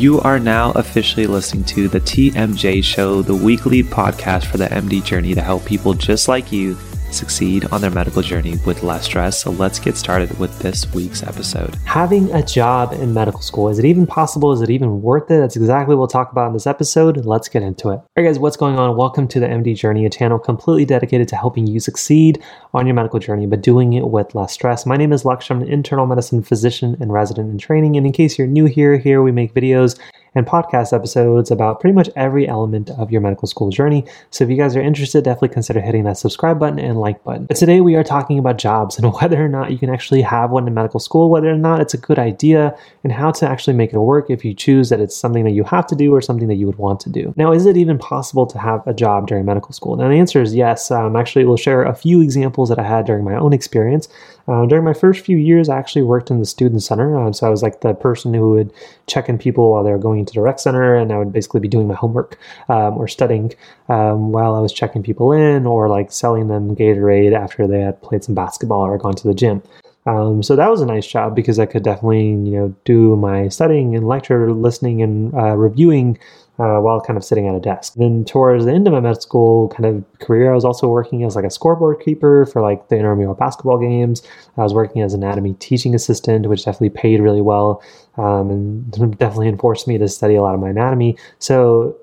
You are now officially listening to the TMJ Show, the weekly podcast for the MD journey to help people just like you succeed on their medical journey with less stress. So let's get started with this week's episode. Having a job in medical school, is it even possible? Is it even worth it? That's exactly what we'll talk about in this episode. Let's get into it. All right, guys, what's going on? Welcome to the MD Journey, a channel completely dedicated to helping you succeed on your medical journey, but doing it with less stress. My name is Lakshman, I'm an internal medicine physician and resident in training. And in case you're new here, here we make videos and podcast episodes about pretty much every element of your medical school journey. So if you guys are interested, definitely consider hitting that subscribe button and like button. But today we are talking about jobs and whether or not you can actually have one in medical school, whether or not it's a good idea, and how to actually make it work if you choose that it's something that you have to do or something that you would want to do. Now, is it even possible to have a job during medical school? Now, the answer is yes. Um, actually, we'll share a few examples that I had during my own experience. Uh, during my first few years, I actually worked in the student center. Um, so I was like the person who would check in people while they were going into the rec center, and I would basically be doing my homework um, or studying um, while I was checking people in or like selling them Gatorade after they had played some basketball or gone to the gym. Um, so that was a nice job because I could definitely, you know, do my studying and lecture, listening and uh, reviewing uh, while kind of sitting at a desk. Then towards the end of my med school kind of career, I was also working as like a scoreboard keeper for like the intramural basketball games. I was working as anatomy teaching assistant, which definitely paid really well um, and definitely enforced me to study a lot of my anatomy. So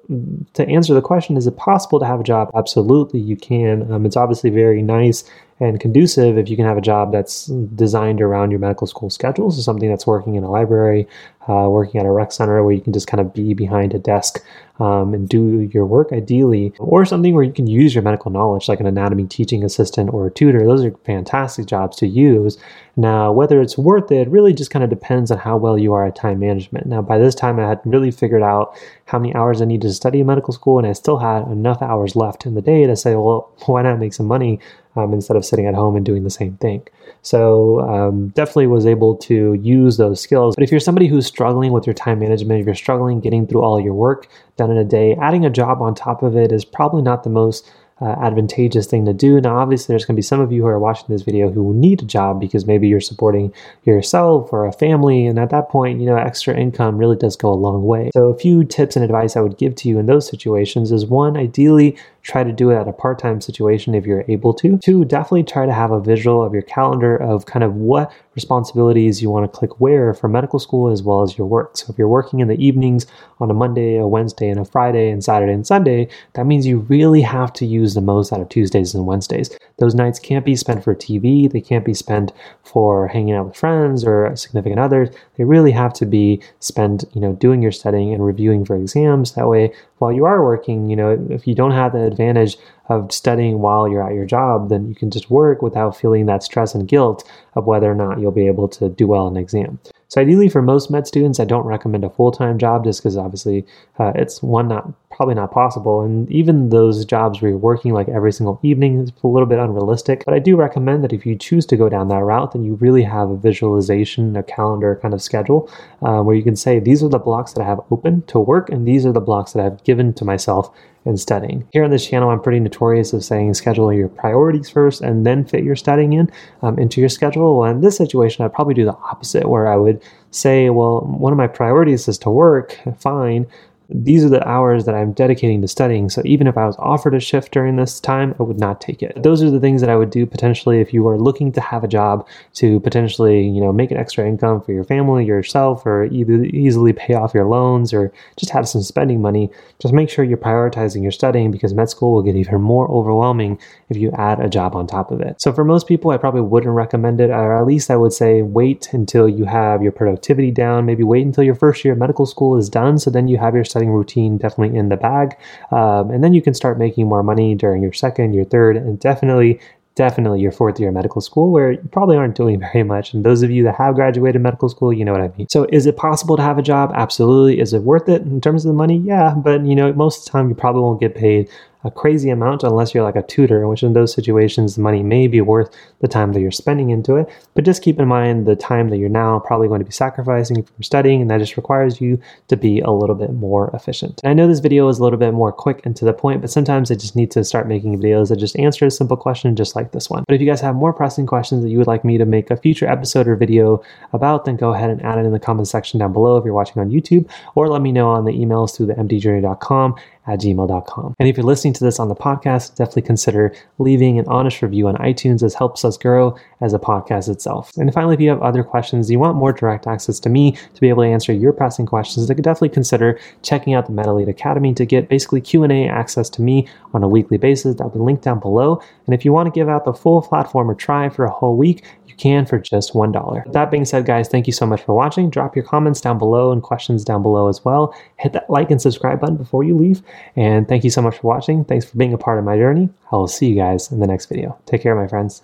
to answer the question, is it possible to have a job? Absolutely, you can. Um, it's obviously very nice and conducive if you can have a job that's designed around your medical school schedule. So something that's working in a library, uh, working at a rec center where you can just kind of be behind a desk um, and do your work ideally, or something where you can use your medical knowledge, like an anatomy teaching assistant or a tutor. Those are fantastic jobs to use. Now, whether it's worth it really just kind of depends on how well you are time management. Now, by this time, I had really figured out how many hours I needed to study in medical school, and I still had enough hours left in the day to say, well, why not make some money um, instead of sitting at home and doing the same thing? So, um, definitely was able to use those skills. But if you're somebody who's struggling with your time management, if you're struggling getting through all your work done in a day, adding a job on top of it is probably not the most uh, advantageous thing to do. Now, obviously, there's going to be some of you who are watching this video who need a job because maybe you're supporting yourself or a family, and at that point, you know, extra income really does go a long way. So, a few tips and advice I would give to you in those situations is one, ideally, try to do it at a part time situation if you're able to. Two, definitely try to have a visual of your calendar of kind of what responsibilities you want to click where for medical school as well as your work. So if you're working in the evenings on a Monday, a Wednesday, and a Friday, and Saturday and Sunday, that means you really have to use the most out of Tuesdays and Wednesdays. Those nights can't be spent for TV, they can't be spent for hanging out with friends or significant others. They really have to be spent, you know, doing your studying and reviewing for exams. That way, while you are working, you know, if you don't have the advantage of studying while you're at your job, then you can just work without feeling that stress and guilt of whether or not you'll be able to do well in an exam. So ideally, for most med students, I don't recommend a full time job just because obviously uh, it's one not probably not possible, and even those jobs where you're working like every single evening is a little bit unrealistic. But I do recommend that if you choose to go down that route, then you really have a visualization, a calendar kind of schedule uh, where you can say these are the blocks that I have open to work, and these are the blocks that I've given to myself and studying. Here on this channel, I'm pretty notorious of saying schedule your priorities first and then fit your studying in um, into your schedule. Well, in this situation, I'd probably do the opposite, where I would say, well, one of my priorities is to work, fine, these are the hours that I'm dedicating to studying. So even if I was offered a shift during this time, I would not take it. Those are the things that I would do potentially if you are looking to have a job to potentially, you know, make an extra income for your family, yourself, or easily pay off your loans or just have some spending money. Just make sure you're prioritizing your studying because med school will get even more overwhelming if you add a job on top of it. So for most people, I probably wouldn't recommend it, or at least I would say wait until you have your productivity down. Maybe wait until your first year of medical school is done. So then you have your studying routine definitely in the bag. Um, and then you can start making more money during your second, your third, and definitely definitely your fourth year of medical school where you probably aren't doing very much. And those of you that have graduated medical school, you know what I mean. So is it possible to have a job? Absolutely. Is it worth it in terms of the money? Yeah. But you know, most of the time you probably won't get paid a crazy amount unless you're like a tutor, which in those situations, the money may be worth the time that you're spending into it. But just keep in mind the time that you're now probably going to be sacrificing for studying, and that just requires you to be a little bit more efficient. And I know this video is a little bit more quick and to the point, but sometimes I just need to start making videos that just answer a simple question just like this one. But if you guys have more pressing questions that you would like me to make a future episode or video about, then go ahead and add it in the comment section down below if you're watching on YouTube, or let me know on the emails through the mdjourney.com at gmail.com. And if you're listening to this on the podcast, definitely consider leaving an honest review on iTunes as helps us grow as a podcast itself. And finally, if you have other questions, you want more direct access to me to be able to answer your pressing questions, then could definitely consider checking out the MetaLead Academy to get basically Q&A access to me on a weekly basis. That'll be linked down below. And if you want to give out the full platform or try for a whole week, you can for just $1. that being said, guys, thank you so much for watching. Drop your comments down below and questions down below as well. Hit that like and subscribe button before you leave. And thank you so much for watching. Thanks for being a part of my journey. I will see you guys in the next video. Take care, my friends.